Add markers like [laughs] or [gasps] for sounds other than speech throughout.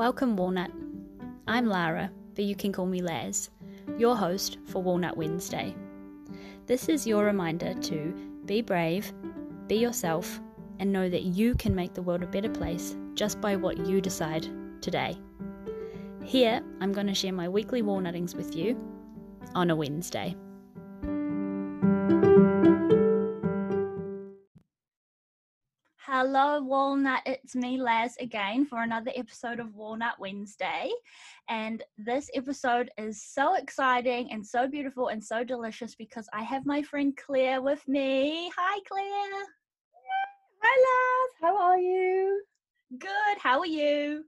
Welcome, Walnut. I'm Lara, but you can call me Laz, your host for Walnut Wednesday. This is your reminder to be brave, be yourself, and know that you can make the world a better place just by what you decide today. Here, I'm going to share my weekly walnuttings with you on a Wednesday. Hello, Walnut. It's me, Laz, again for another episode of Walnut Wednesday. And this episode is so exciting and so beautiful and so delicious because I have my friend Claire with me. Hi, Claire. Hi, Laz. How are you? Good. How are you?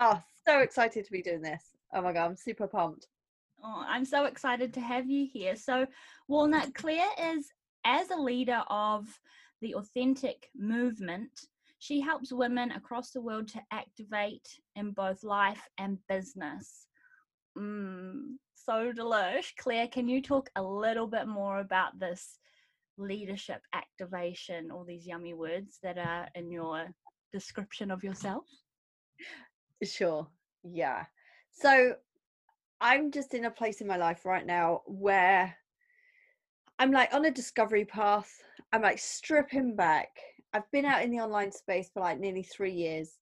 Oh, so excited to be doing this. Oh my God, I'm super pumped. Oh, I'm so excited to have you here. So, Walnut, Claire is as a leader of the authentic movement, she helps women across the world to activate in both life and business. Mm, so delish. Claire, can you talk a little bit more about this leadership activation, all these yummy words that are in your description of yourself? Sure. Yeah. So I'm just in a place in my life right now where I'm like on a discovery path. I'm like stripping back. I've been out in the online space for like nearly three years.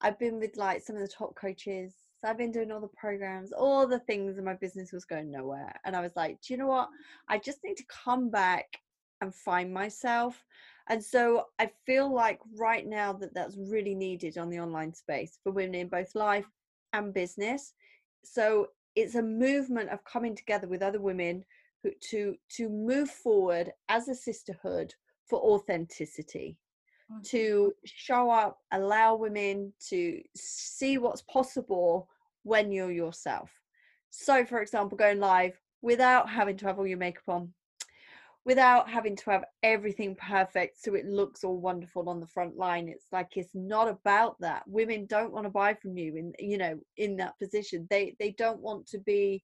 I've been with like some of the top coaches. I've been doing all the programs, all the things, and my business was going nowhere. And I was like, do you know what? I just need to come back and find myself. And so I feel like right now that that's really needed on the online space for women in both life and business. So it's a movement of coming together with other women to to move forward as a sisterhood for authenticity mm-hmm. to show up allow women to see what's possible when you're yourself. So for example going live without having to have all your makeup on without having to have everything perfect so it looks all wonderful on the front line. It's like it's not about that. Women don't want to buy from you in you know in that position. They they don't want to be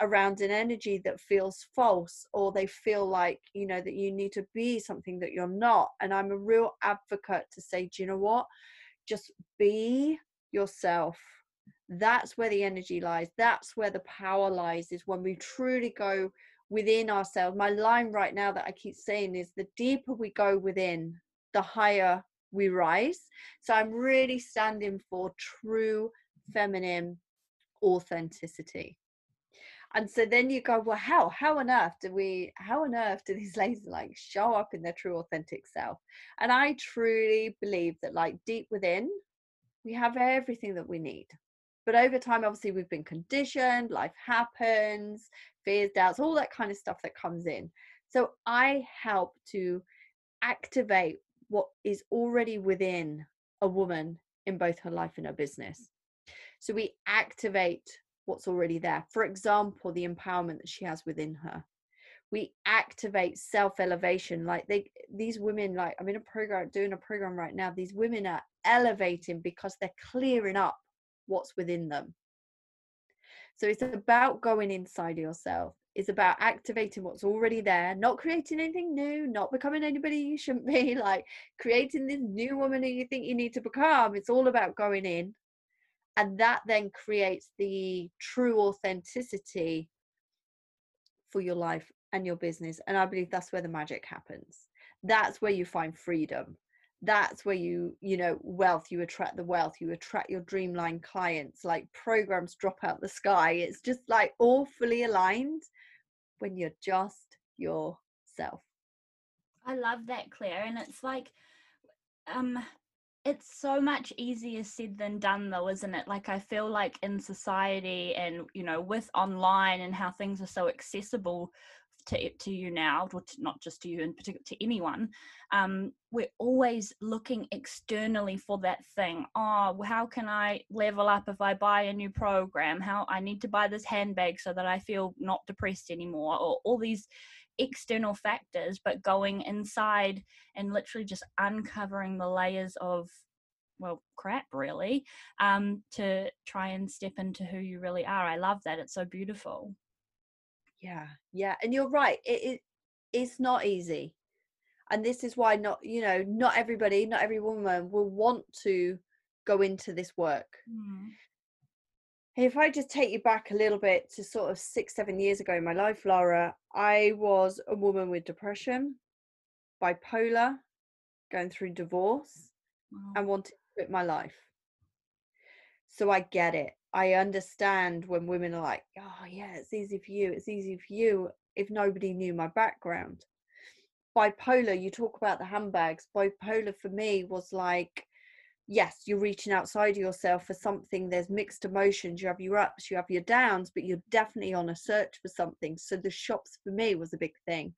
around an energy that feels false or they feel like you know that you need to be something that you're not and i'm a real advocate to say do you know what? Just be yourself. That's where the energy lies. That's where the power lies is when we truly go within ourselves. My line right now that i keep saying is the deeper we go within the higher we rise. So i'm really standing for true feminine authenticity and so then you go well how how on earth do we how on earth do these [laughs] ladies like show up in their true authentic self? And i truly believe that like deep within we have everything that we need. But over time obviously we've been conditioned life happens fears doubts all that kind of stuff that comes in. So i help to activate what is already within a woman in both her life and her business. So we activate what's already there. For example, the empowerment that she has within her. We activate self elevation. Like they, these women, like I'm in a program, doing a program right now. These women are elevating because they're clearing up what's within them. So it's about going inside yourself. It's about activating what's already there, not creating anything new, not becoming anybody you shouldn't be, [laughs] like creating this new woman who you think you need to become. It's all about going in and that then creates the true authenticity for your life and your business and i believe that's where the magic happens. That's where you find freedom. That's where you you know wealth you attract the wealth you attract your dreamline clients like programs drop out the sky. It's just like all fully aligned when you're just yourself. I love that claire and it's like um it's so much easier said than done though isn't it? Like i feel like in society and you know with online and how things are so accessible to, to you now or to, not just to you in particular to anyone um, we're always looking externally for that thing. Oh how can i level up if i buy a new program? How i need to buy this handbag so that i feel not depressed anymore or all these external factors, but going inside and literally just uncovering the layers of well crap really um to try and step into who you really are. I love that. It's so beautiful. Yeah yeah and you're right it, it it's not easy and this is why not you know not everybody not every woman will want to go into this work. Mm. If I just take you back a little bit to sort of six, seven years ago in my life, Laura, I was a woman with depression, bipolar, going through divorce, wow. and wanted to quit my life. So I get it. I understand when women are like, oh, yeah, it's easy for you. It's easy for you if nobody knew my background. Bipolar, you talk about the handbags. Bipolar for me was like, yes, you're reaching outside yourself for something. There's mixed emotions. You have your ups, you have your downs, but you're definitely on a search for something. So the shops for me was a big thing.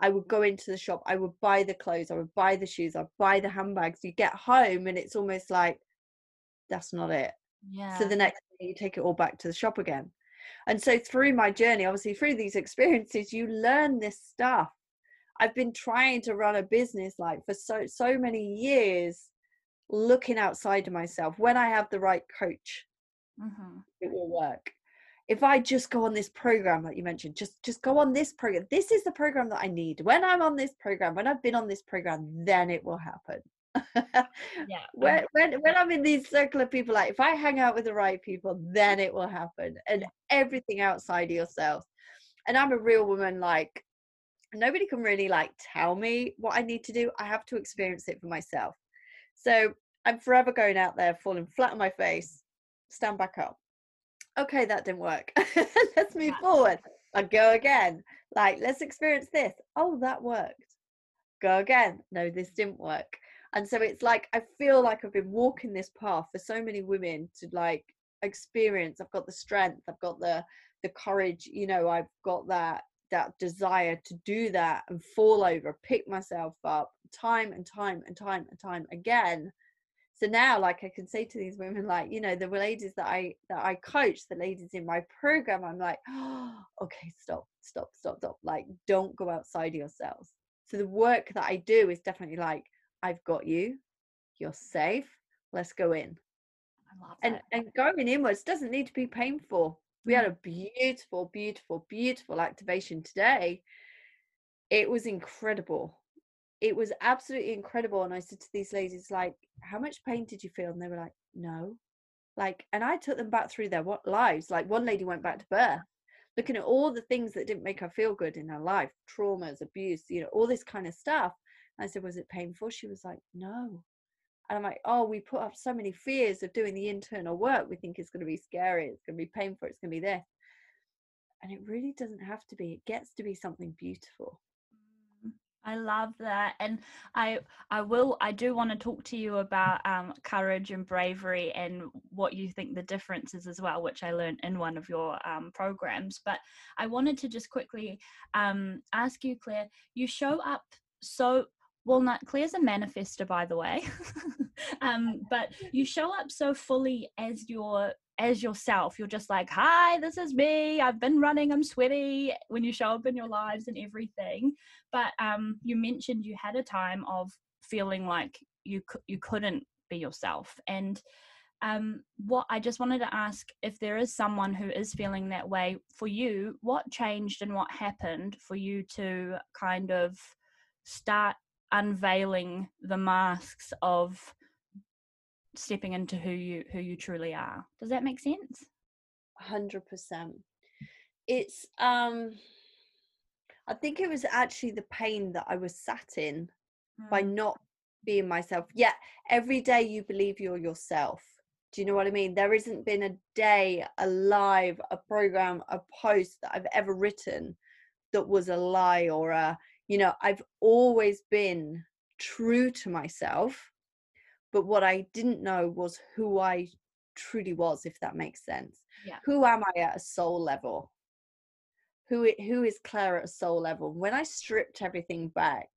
I would go into the shop, I would buy the clothes, I would buy the shoes, I'd buy the handbags. You get home and it's almost like, that's not it. Yeah. So the next day you take it all back to the shop again. And so through my journey, obviously through these experiences, you learn this stuff. I've been trying to run a business like for so so many years looking outside of myself when i have the right coach mm-hmm. it will work. If i just go on this program that you mentioned just just go on this program this is the program that i need. When i'm on this program when i've been on this program then it will happen. [laughs] Yeah. When, when when i'm in these circle of people like if i hang out with the right people then it will happen and everything outside of yourself. And i'm a real woman like nobody can really like tell me what i need to do. I have to experience it for myself so I'm forever going out there, falling flat on my face, stand back up. Okay, that didn't work. [laughs] let's move forward. I go again. Like, let's experience this. Oh, that worked. Go again. No, this didn't work. And so it's like I feel like I've been walking this path for so many women to like experience. I've got the strength. I've got the the courage. You know, I've got that that desire to do that and fall over, pick myself up, time and time and time and time again. So now like i can say to these women like you know the ladies that i that i coach the ladies in my program i'm like oh, [gasps] okay stop stop stop stop. Like don't go outside yourselves. So the work that i do is definitely like i've got you. You're safe. Let's go in. And and going inwards doesn't need to be painful. We had mm. a beautiful beautiful beautiful activation today. It was incredible it was absolutely incredible. And I said to these ladies, like, how much pain did you feel? And they were like, no. Like, and I took them back through their what lives. Like one lady went back to birth, looking at all the things that didn't make her feel good in her life, traumas, abuse, you know, all this kind of stuff. And I said, was it painful? She was like, no. And I'm like, oh, we put up so many fears of doing the internal work. We think it's going to be scary, it's going to be painful, it's going to be this. And it really doesn't have to be. It gets to be something beautiful. I love that, and I I will I do want to talk to you about um, courage and bravery and what you think the difference is as well, which I learned in one of your um, programs. But I wanted to just quickly um, ask you, Claire. You show up so well. Not Claire's a manifester, by the way, [laughs] um, but you show up so fully as your as yourself. You're just like, hi, this is me. I've been running. I'm sweaty when you show up in your lives and everything. But um, you mentioned you had a time of feeling like you you couldn't be yourself. And um, what I just wanted to ask if there is someone who is feeling that way for you, what changed and what happened for you to kind of start unveiling the masks of stepping into who you who you truly are. Does that make sense? 100% it's um i think it was actually the pain that i was sat in mm. by not being myself. Yeah every day you believe you're yourself. Do you know what i mean? There isn't been a day a live a program a post that i've ever written that was a lie or a you know i've always been true to myself but what I didn't know was who I truly was, if that makes sense. Yeah. Who am I at a soul level? Who who is Claire at a soul level? When I stripped everything back,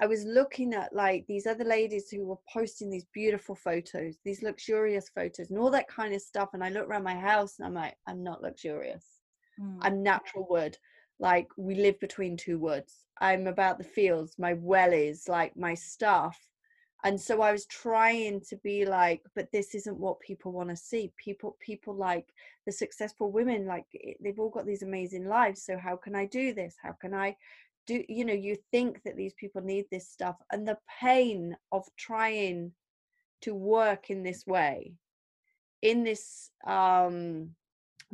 I was looking at like these other ladies who were posting these beautiful photos, these luxurious photos, and all that kind of stuff. And I look around my house and I'm like, I'm not luxurious. Mm. I'm natural wood. Like we live between two woods. I'm about the fields. My well is like my stuff and so i was trying to be like but this isn't what people want to see. People people like the successful women like they've all got these amazing lives so how can i do this? How can i do you know you think that these people need this stuff and the pain of trying to work in this way in this um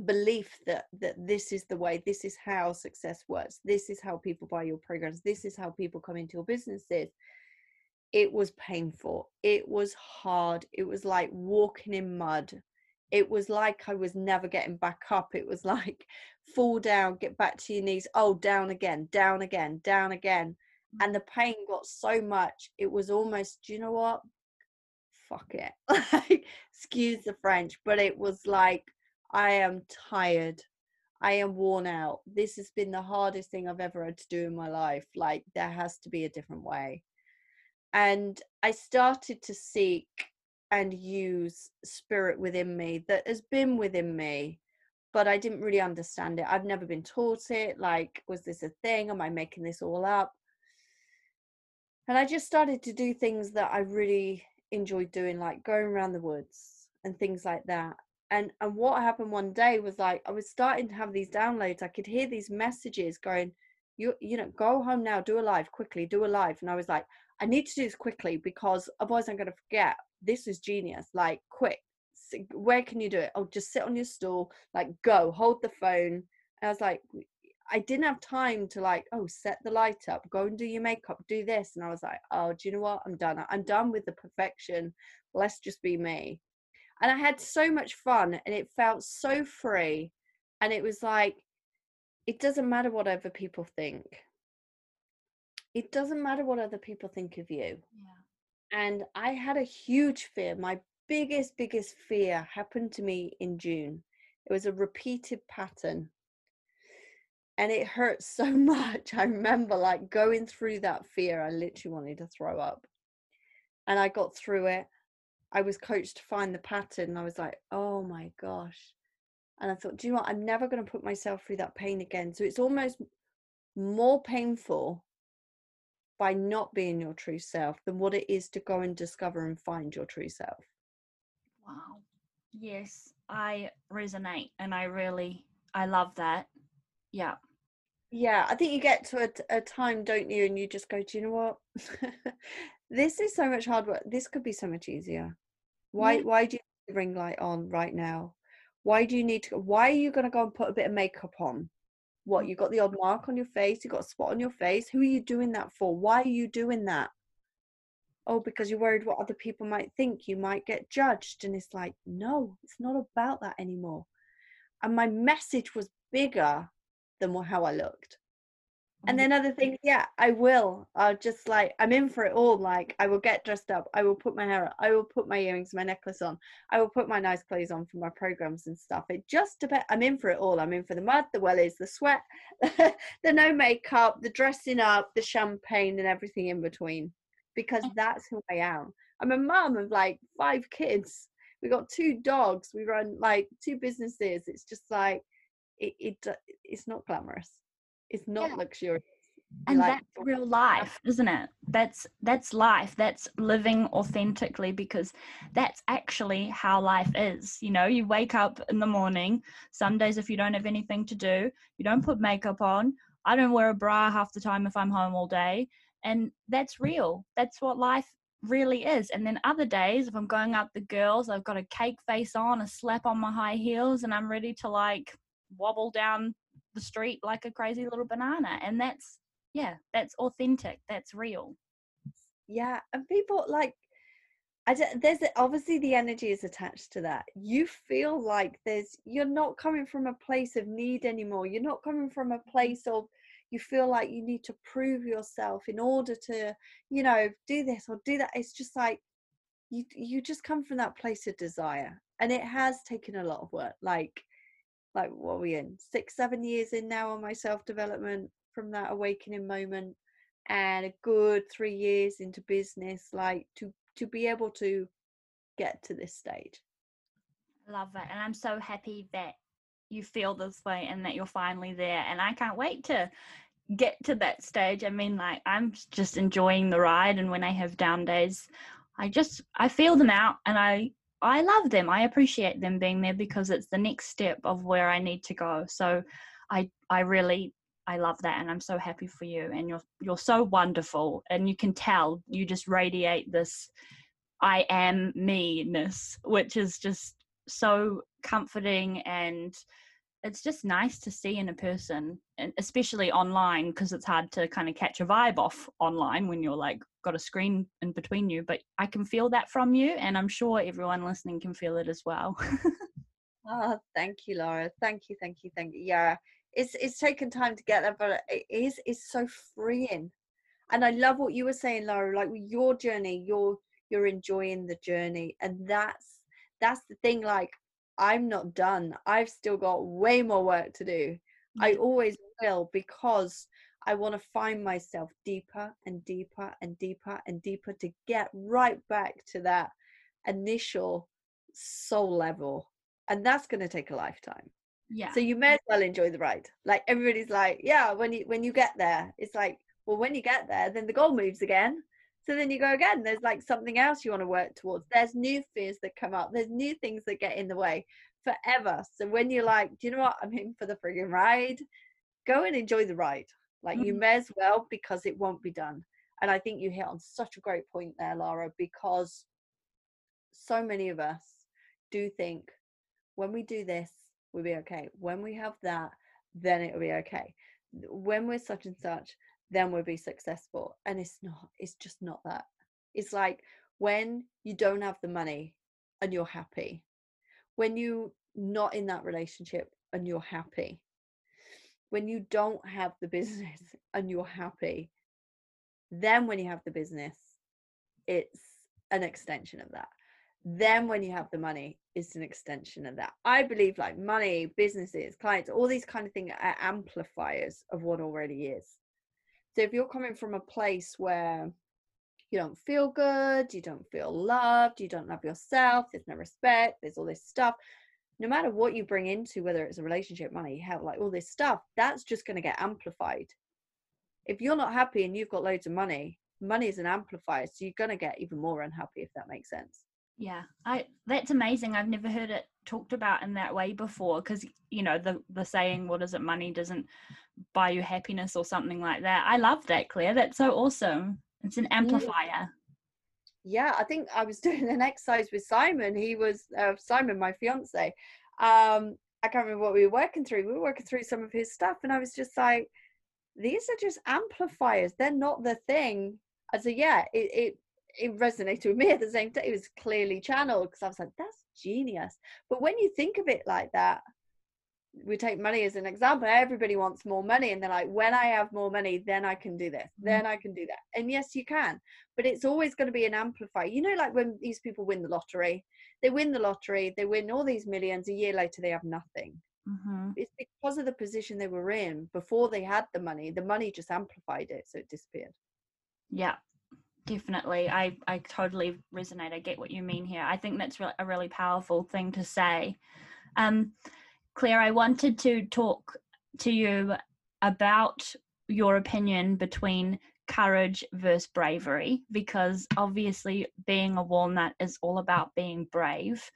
belief that that this is the way this is how success works this is how people buy your programs this is how people come into your businesses it was painful it was hard it was like walking in mud it was like i was never getting back up it was [laughs] like fall down get back to your knees oh down again down again down again mm. and the pain got so much it was almost do you know what fuck it [laughs] like excuse the french but it was like I am tired. I am worn out. This has been the hardest thing I've ever had to do in my life. Like, there has to be a different way. And I started to seek and use spirit within me that has been within me, but I didn't really understand it. I've never been taught it. Like, was this a thing? Am I making this all up? And I just started to do things that I really enjoyed doing, like going around the woods and things like that and and what happened one day was like i was starting to have these downloads i could hear these messages going you you know go home now do a live quickly do a live. And i was like i need to do this quickly because otherwise i'm going to forget. This is genius. Like quick. Where can you do it? Oh just sit on your stool. Like go. Hold the phone. And i was like i didn't have time to like oh set the light up. Go and do your makeup. Do this. And i was like oh do you know what? I'm done. I'm done with the perfection. Let's just be me. And I had so much fun and it felt so free. And it was like, it doesn't matter what other people think. It doesn't matter what other people think of you. Yeah. And I had a huge fear. My biggest, biggest fear happened to me in June. It was a repeated pattern. And it hurt [laughs] so much. I remember like going through that fear. I literally wanted to throw up. And I got through it I was coached to find the pattern. And I was like, oh my gosh. And I thought, do you know what? I'm never going to put myself through that pain again. So it's almost more painful by not being your true self than what it is to go and discover and find your true self. Wow. Yes, I resonate and I really, I love that. Yeah. Yeah, I think you get to a, a time, don't you? And you just go, do you know what? [laughs] this is so much hard work. This could be so much easier. Why yeah. why do you ring light on right now? Why do you need to why are you gonna go and put a bit of makeup on? What you got the odd mark on your face, you got a spot on your face. Who are you doing that for? Why are you doing that? Oh, because you're worried what other people might think. You might get judged. And it's like, no, it's not about that anymore. And my message was bigger than how I looked and then other things yeah i will i'll just like i'm in for it all like i will get dressed up i will put my hair up i will put my earrings my necklace on i will put my nice clothes on for my programs and stuff it just about i'm in for it all i'm in for the mud the wellies the sweat [laughs] the no makeup the dressing up the champagne and everything in between because mm. that's who i am i'm a mum of like five kids we got two dogs we run like two businesses it's just like it, it it's not glamorous it's not yeah. luxurious. And like, that's real life isn't it? That's that's life. That's living authentically because that's actually how life is. You know you wake up in the morning some days if you don't have anything to do you don't put makeup on. I don't wear a bra half the time if i'm home all day. And that's real. That's what life really is. And then other days if i'm going out the girls i've got a cake face on a slap on my high heels and i'm ready to like wobble down the street like a crazy little banana and that's yeah that's authentic that's real yeah and people like I just, there's obviously the energy is attached to that. You feel like there's you're not coming from a place of need anymore. You're not coming from a mm. place of you feel like you need to prove yourself in order to, you know, do this or do that. It's just like you you just come from that place of desire. And it has taken a lot of work. Like like what are we in six seven years in now on my self development from that awakening moment and a good three years into business like to to be able to get to this stage. Love it and i'm so happy that you feel this way and that you're finally there and i can't wait to get to that stage. I mean like i'm just enjoying the ride and when i have down days i just i feel them out and i I love them. I appreciate them being there because it's the next step of where I need to go. So I I really I love that and I'm so happy for you and you're you're so wonderful and you can tell you just radiate this I am me ness which is just so comforting and it's just nice to see in a person and especially online because it's hard to kind of catch a vibe off online when you're like got a screen in between you but i can feel that from you and i'm sure everyone listening can feel it as well. [laughs] Oh thank you laura. Thank you thank you thank you yeah. It's it's taken time to get there but it is it's so freeing. And i love what you were saying laura like your journey you're you're enjoying the journey and that's that's the thing like I'm not done. I've still got way more work to do. I always will because I want to find myself deeper and deeper and deeper and deeper to get right back to that initial soul level. And that's going to take a lifetime. Yeah. So you may as well enjoy the ride. Like everybody's like, yeah, when you when you get there, it's like, well, when you get there, then the goal moves again. So then you go again. There's like something else you want to work towards. There's new fears that come up. There's new things that get in the way forever. So when you're like, do you know what? I'm in for the frigging ride. Go and enjoy the ride. Like you mm. may as well because it won't be done. And I think you hit on such a great point there, Laura, because so many of us do think when we do this, we'll be okay. When we have that, then it'll be okay. When we're such and such, then we'll be successful and it's not it's just not that. It's like when you don't have the money and you're happy. When you not in that relationship and you're happy. When you don't have the business [laughs] and you're happy then when you have the business it's an extension of that. Then when you have the money it's an extension of that. I believe like money businesses clients all these kind of things are amplifiers of what already is so if you're coming from a place where you don't feel good, you don't feel loved, you don't love yourself, there's no respect, there's all this stuff. No matter what you bring into, whether it's a relationship, money, health, like all this stuff, that's just going to get amplified. If you're not happy and you've got loads of money, money is an amplifier, so you're going to get even more unhappy if that makes sense. Yeah, I that's amazing. I've never heard it talked about in that way before because you know the the saying what is it money doesn't buy you happiness or something like that. I love that, Claire. That's so awesome. It's an amplifier. Yeah, I think I was [laughs] doing an exercise with Simon. He was uh, Simon, my fiance. Um, I can't remember what we were working through. We were working through some of his stuff, and I was just like, "These are just amplifiers. They're not the thing." I said, "Yeah, it, it it resonated with me at the same time. It was clearly channeled because I was like, that's genius. But when you think of it like that, we take money as an example. Everybody wants more money, and they're like, when I have more money, then I can do this, mm-hmm. then I can do that. And yes, you can, but it's always going to be an amplifier. You know, like when these people win the lottery, they win the lottery, they win all these millions, a year later, they have nothing. Mm-hmm. It's because of the position they were in before they had the money. The money just amplified it, so it disappeared. Yeah, definitely i i totally resonate i get what you mean here. I think that's a really powerful thing to say. Um claire i wanted to talk to you about your opinion between courage versus bravery because obviously being a walnut is all about being brave.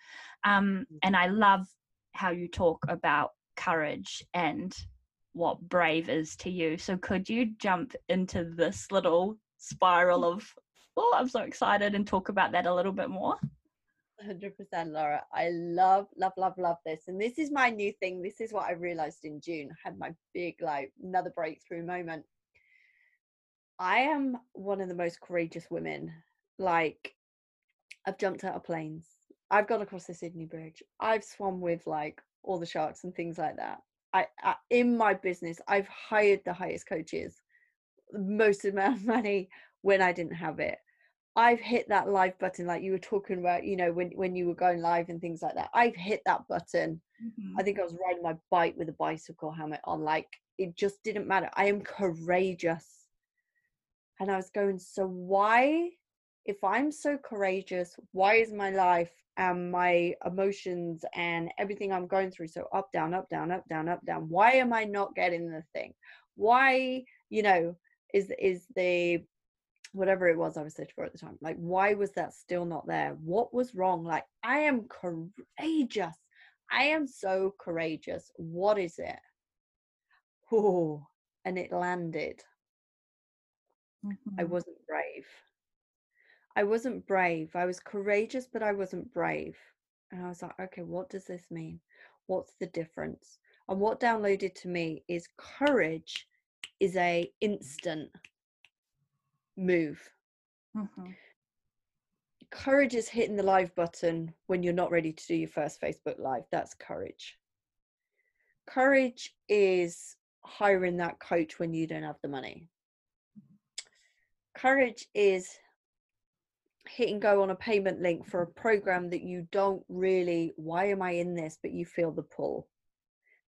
Um mm. and i love how you talk about courage and what brave is to you. So could you jump into this little spiral of oh i'm so excited and talk about that a little bit more. 100% laura. I love love love love this. And this is my new thing. This is what i realized in june. I had my big like another breakthrough moment. I am one of the most courageous women. Like i've jumped out of planes. I've gone across the sydney bridge. I've swum with like all the sharks and things like that. I, I in my business i've hired the highest coaches most amount of money when I didn't have it. I've hit that live button like you were talking about, you know, when when you were going live and things like that. I've hit that button. Mm-hmm. I think I was riding my bike with a bicycle helmet on. Like it just didn't matter. I am courageous. And I was going, so why, if I'm so courageous, why is my life and my emotions and everything I'm going through so up, down, up, down, up, down, up, down? Why am I not getting the thing? Why, you know, is is the whatever it was I was searching for at the time. Like, why was that still not there? What was wrong? Like, I am courageous. I am so courageous. What is it? Oh, and it landed. Mm-hmm. I wasn't brave. I wasn't brave. I was courageous, but I wasn't brave. And I was like, okay, what does this mean? What's the difference? And what downloaded to me is courage is a instant move. Mm-hmm. Courage is hitting the live button when you're not ready to do your first Facebook live. That's courage. Courage is hiring that coach when you don't have the money. Courage is hitting go on a payment link for a program that you don't really, why am I in this? But you feel the pull.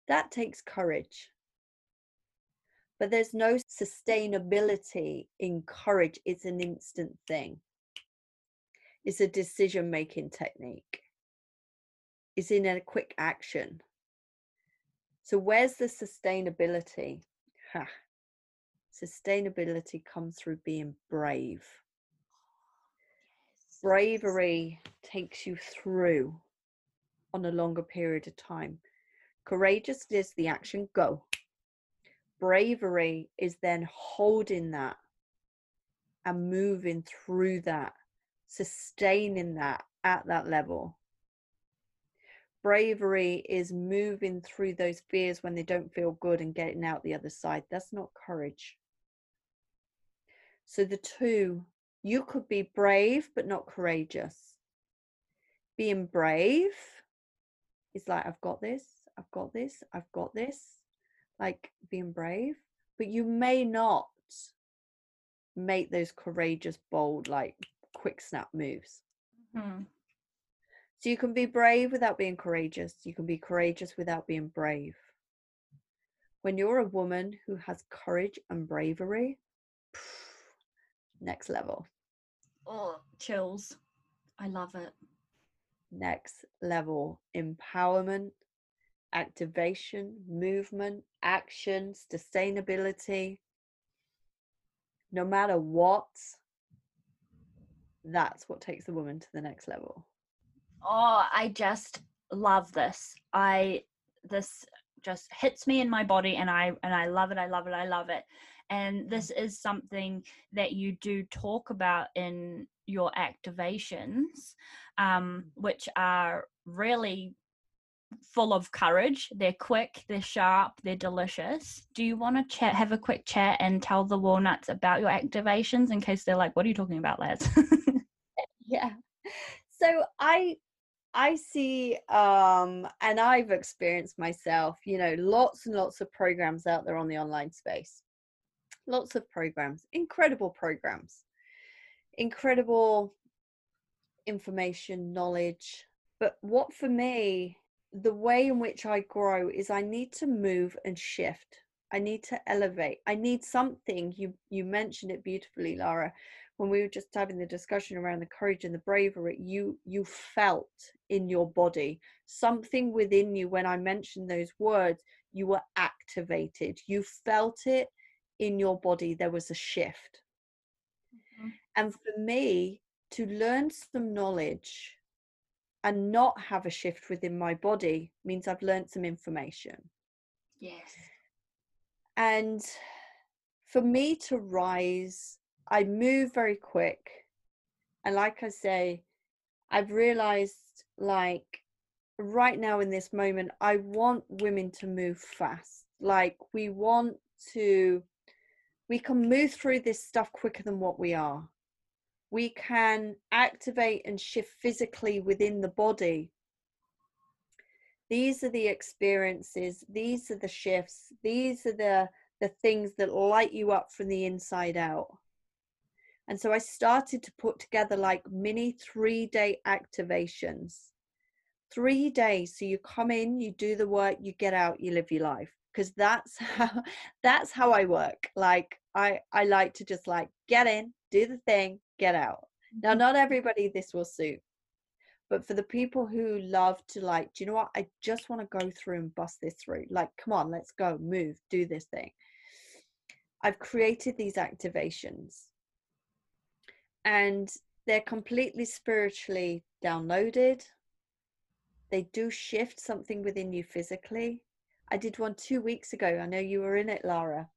That takes courage. But there's no sustainability in courage. It's an instant thing. It's a decision making technique. It's in a quick action. So, where's the sustainability? Ha. Sustainability comes through being brave bravery takes you through on a longer period of time. Courageous is the action, go. Bravery is then holding that and moving through that, sustaining that at that level. Bravery is moving through those fears when they don't feel good and getting out the other side. That's not courage. So the two you could be brave but not courageous. Being brave is like, I've got this, I've got this, I've got this, like being brave, but you may not make those courageous, bold, like quick snap moves. Mm-hmm. So you can be brave without being courageous. You can be courageous without being brave. When you're a woman who has courage and bravery, [sighs] next level. Oh, chills. I love it. Next level empowerment, activation, movement, action, sustainability. No matter what, that's what takes the woman to the next level. Oh, I just love this. I this just hits me in my body and I and I love it. I love it. I love it and this is something that you do talk about in your activations um, which are really full of courage. They're quick they're sharp they're delicious. Do you want to chat have a quick chat and tell the walnuts about your activations in case they're like what are you talking about lads? [laughs] Yeah. So i i see um and i've experienced myself you know lots and lots of programs out there on the online space. Lots of programs, incredible programs, incredible information, knowledge. But what for me, the way in which I grow is I need to move and shift. I need to elevate. I need something. You you mentioned it beautifully, Lara, when we were just having the discussion around the courage and the bravery. You you felt in your body something within you when I mentioned those words. You were activated. You felt it in your body there was a shift mm-hmm. and for me to learn some knowledge and not have a shift within my body means i've learned some information. Yes. And for me to rise i move very quick. And like i say i've realized like right now in this moment i want women to move fast. Like we want to we can move through this stuff quicker than what we are. We can activate and shift physically within the body. These are the experiences, these are the shifts, these are the, the things that light you up from the inside out. And so I started to put together like mini three day activations. Three days. So you come in, you do the work, you get out, you live your life because that's [laughs] how that's how I work. Like I I like to just like get in, do the thing, get out. Now, mm-hmm. not everybody this will suit, but for the people who love to like, do you know what? I just want to go through and bust this through. Like, come on, let's go, move, do this thing. I've created these activations, and they're completely spiritually downloaded. They do shift something within you physically I did one two weeks ago. I know you were in it, Lara.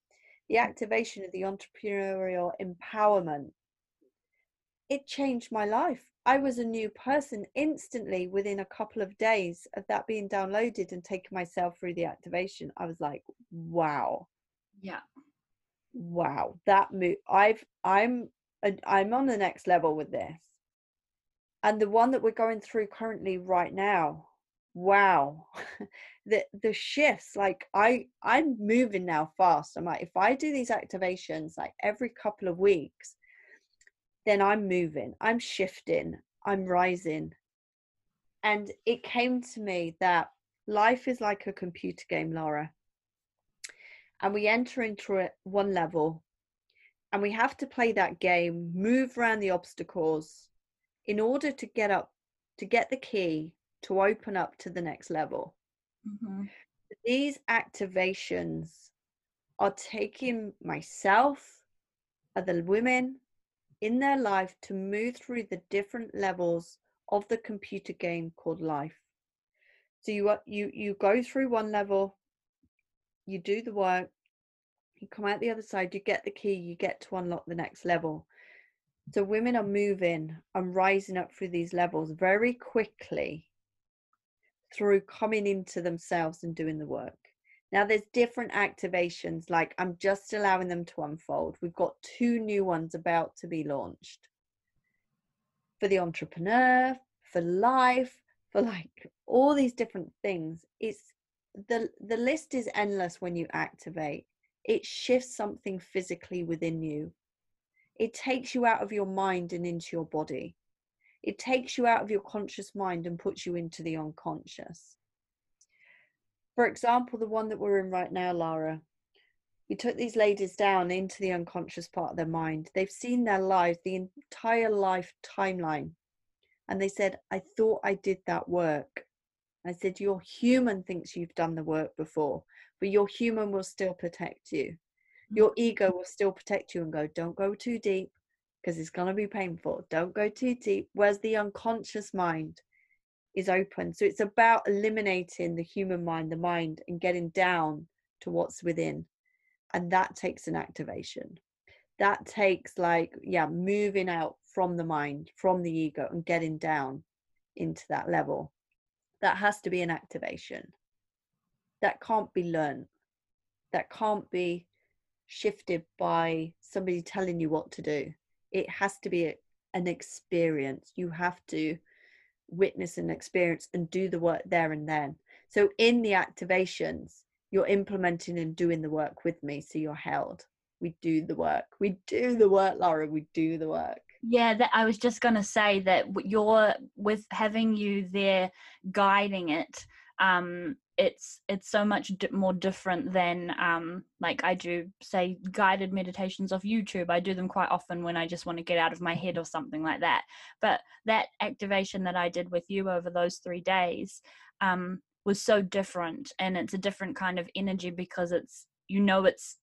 The activation of the entrepreneurial empowerment. It changed my life. I was a new person instantly within a couple of days of that being downloaded and taking myself through the activation. I was like, wow. Yeah. Wow. That move I've I'm I'm on the next level with this. And the one that we're going through currently right now, wow. [laughs] the the shifts like I I'm moving now fast. I'm like if I do these activations like every couple of weeks, then I'm moving, I'm shifting, I'm rising. And it came to me that life is like a computer game, Laura. And we enter into it one level and we have to play that game, move around the obstacles in order to get up, to get the key to open up to the next level. Mm-hmm. These activations are taking myself, other women, in their life to move through the different levels of the computer game called life. So you you you go through one level, you do the work, you come out the other side, you get the key, you get to unlock the next level. So women are moving and rising up through these levels very quickly through coming into themselves and doing the work. Now, there's different activations, like I'm just allowing them to unfold. We've got two new ones about to be launched for the entrepreneur, for life, for like all these different things. It's the the list is endless when you activate. It shifts something physically within you. It takes you out of your mind and into your body. It takes you out of your conscious mind and puts you into the unconscious for example, the one that we're in right now, Lara, we took these ladies down into the unconscious part of their mind. They've seen their lives, the entire life timeline. And they said, I thought I did that work. I said, Your human thinks you've done the work before, but your human will still protect you. Your mm. ego will still protect you and go, Don't go too deep because it's going to be painful. Don't go too deep. Where's the unconscious mind is open. So it's about eliminating the human mind, the mind, and getting down to what's within. And that takes an activation. That takes, like, yeah, moving out from the mind, from the ego, and getting down into that level. That has to be an activation. That can't be learned. That can't be shifted by somebody telling you what to do. It has to be an experience. You have to witness and experience and do the work there and then. So in the activations, you're implementing and doing the work with me. So you're held. We do the work. We do the work, Laura. We do the work. Yeah, that I was just going to say that you're with having you there guiding it. Um, it's it's so much more different than um like i do say guided meditations off youtube. I do them quite often when i just want to get out of my head or something like that. But that activation that i did with you over those three days um was so different and it's a different kind of energy because it's you know it's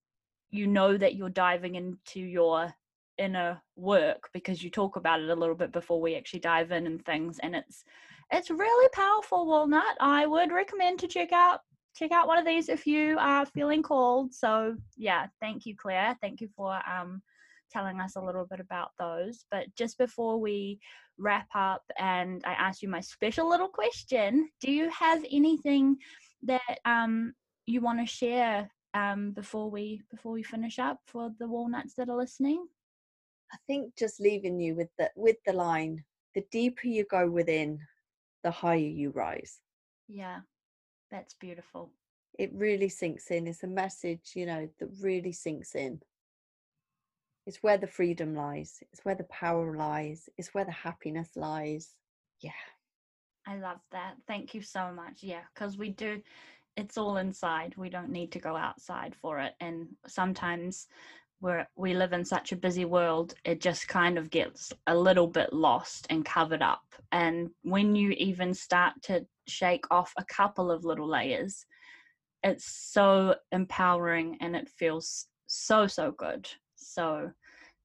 you know that you're diving into your inner work because you talk about it a little bit before we actually dive in and things and it's it's really powerful. Walnut i would recommend to check out check out one of these if you are feeling called. So yeah thank you claire. Thank you for um telling us a little bit about those. But just before we wrap up and i ask you my special little question do you have anything that um you want to share um before we before we finish up for the walnuts that are listening? I think just leaving you with the with the line the deeper you go within the higher you rise. Yeah, that's beautiful. It really sinks in. It's a message, you know, that really sinks in. It's where the freedom lies, it's where the power lies, it's where the happiness lies. Yeah. I love that. Thank you so much. Yeah, because we do, it's all inside. We don't need to go outside for it. And sometimes where we live in such a busy world, it just kind of gets a little bit lost and covered up. And when you even start to shake off a couple of little layers, it's so empowering and it feels so, so good. So,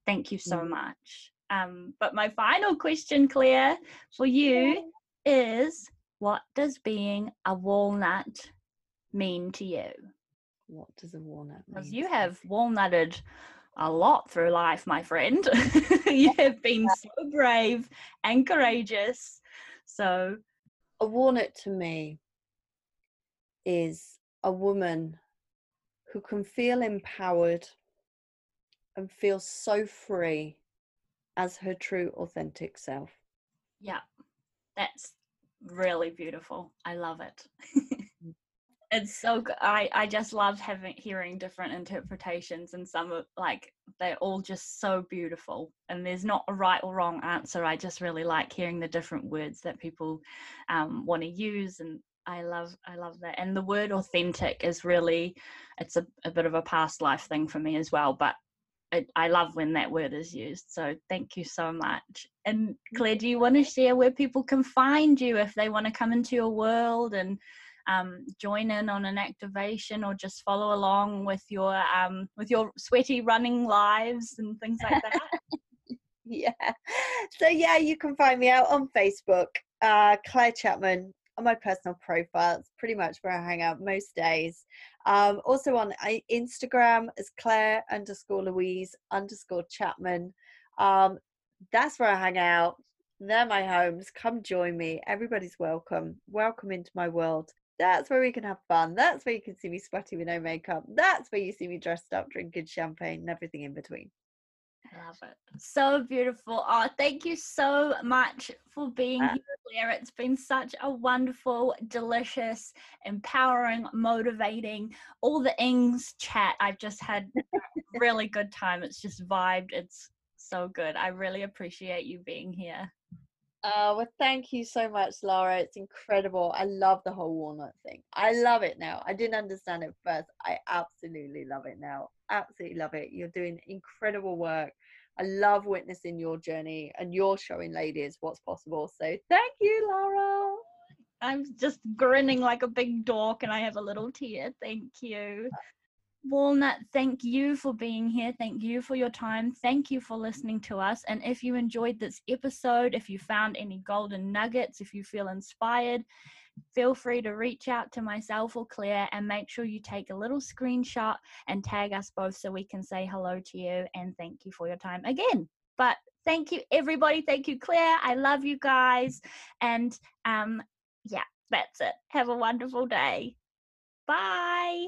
thank you so mm. much. Um, but my final question, Claire, for you is what does being a walnut mean to you? What does a walnut mean? Because you have walnutted a lot through life, my friend. [laughs] you have been so brave and courageous. So, a walnut to me is a woman who can feel empowered and feel so free as her true, authentic self. Yeah, that's really beautiful. I love it. [laughs] Mm. it's so good. I, I just love having hearing different interpretations and some of like they're all just so beautiful and there's not a right or wrong answer. I just really like hearing the different words that people um, want to use and I love I love that. And the word authentic is really it's a, a bit of a past life thing for me as well. But it, I love when that word is used. So thank you so much. And Claire, do you want to share where people can find you if they want to come into your world and um, join in on an activation or just follow along with your um, with your sweaty running lives and things like that? [laughs] yeah. So yeah, you can find me out on Facebook, uh, Claire Chapman on my personal profile. It's pretty much where I hang out most days. Um, also on Instagram is Claire underscore Louise underscore Chapman. Um, that's where I hang out. They're my homes. Come join me. Everybody's welcome. Welcome into my world. That's where we can have fun. That's where you can see me sweaty with no makeup. That's where you see me dressed up, drinking champagne, and everything in between. I love it. So beautiful. Oh, thank you so much for being uh, here, Claire. It's been such a wonderful, delicious, empowering, motivating, all the ings chat. I've just had a really good time. It's just vibed. It's so good. I really appreciate you being here. Uh, well, thank you so much, Laura. It's incredible. I love the whole walnut thing. I love it now. I didn't understand it first. I absolutely love it now. Absolutely love it. You're doing incredible work. I love witnessing your journey and you're showing ladies what's possible. So thank you, Laura. I'm just grinning like a big dog and I have a little tear. Thank you. Walnut, thank you for being here. Thank you for your time. Thank you for listening to us. And if you enjoyed this episode, if you found any golden nuggets, if you feel inspired, feel free to reach out to myself or Claire and make sure you take a little screenshot and tag us both so we can say hello to you and thank you for your time again. But thank you, everybody. Thank you, Claire. I love you guys. And um, yeah, that's it. Have a wonderful day. Bye.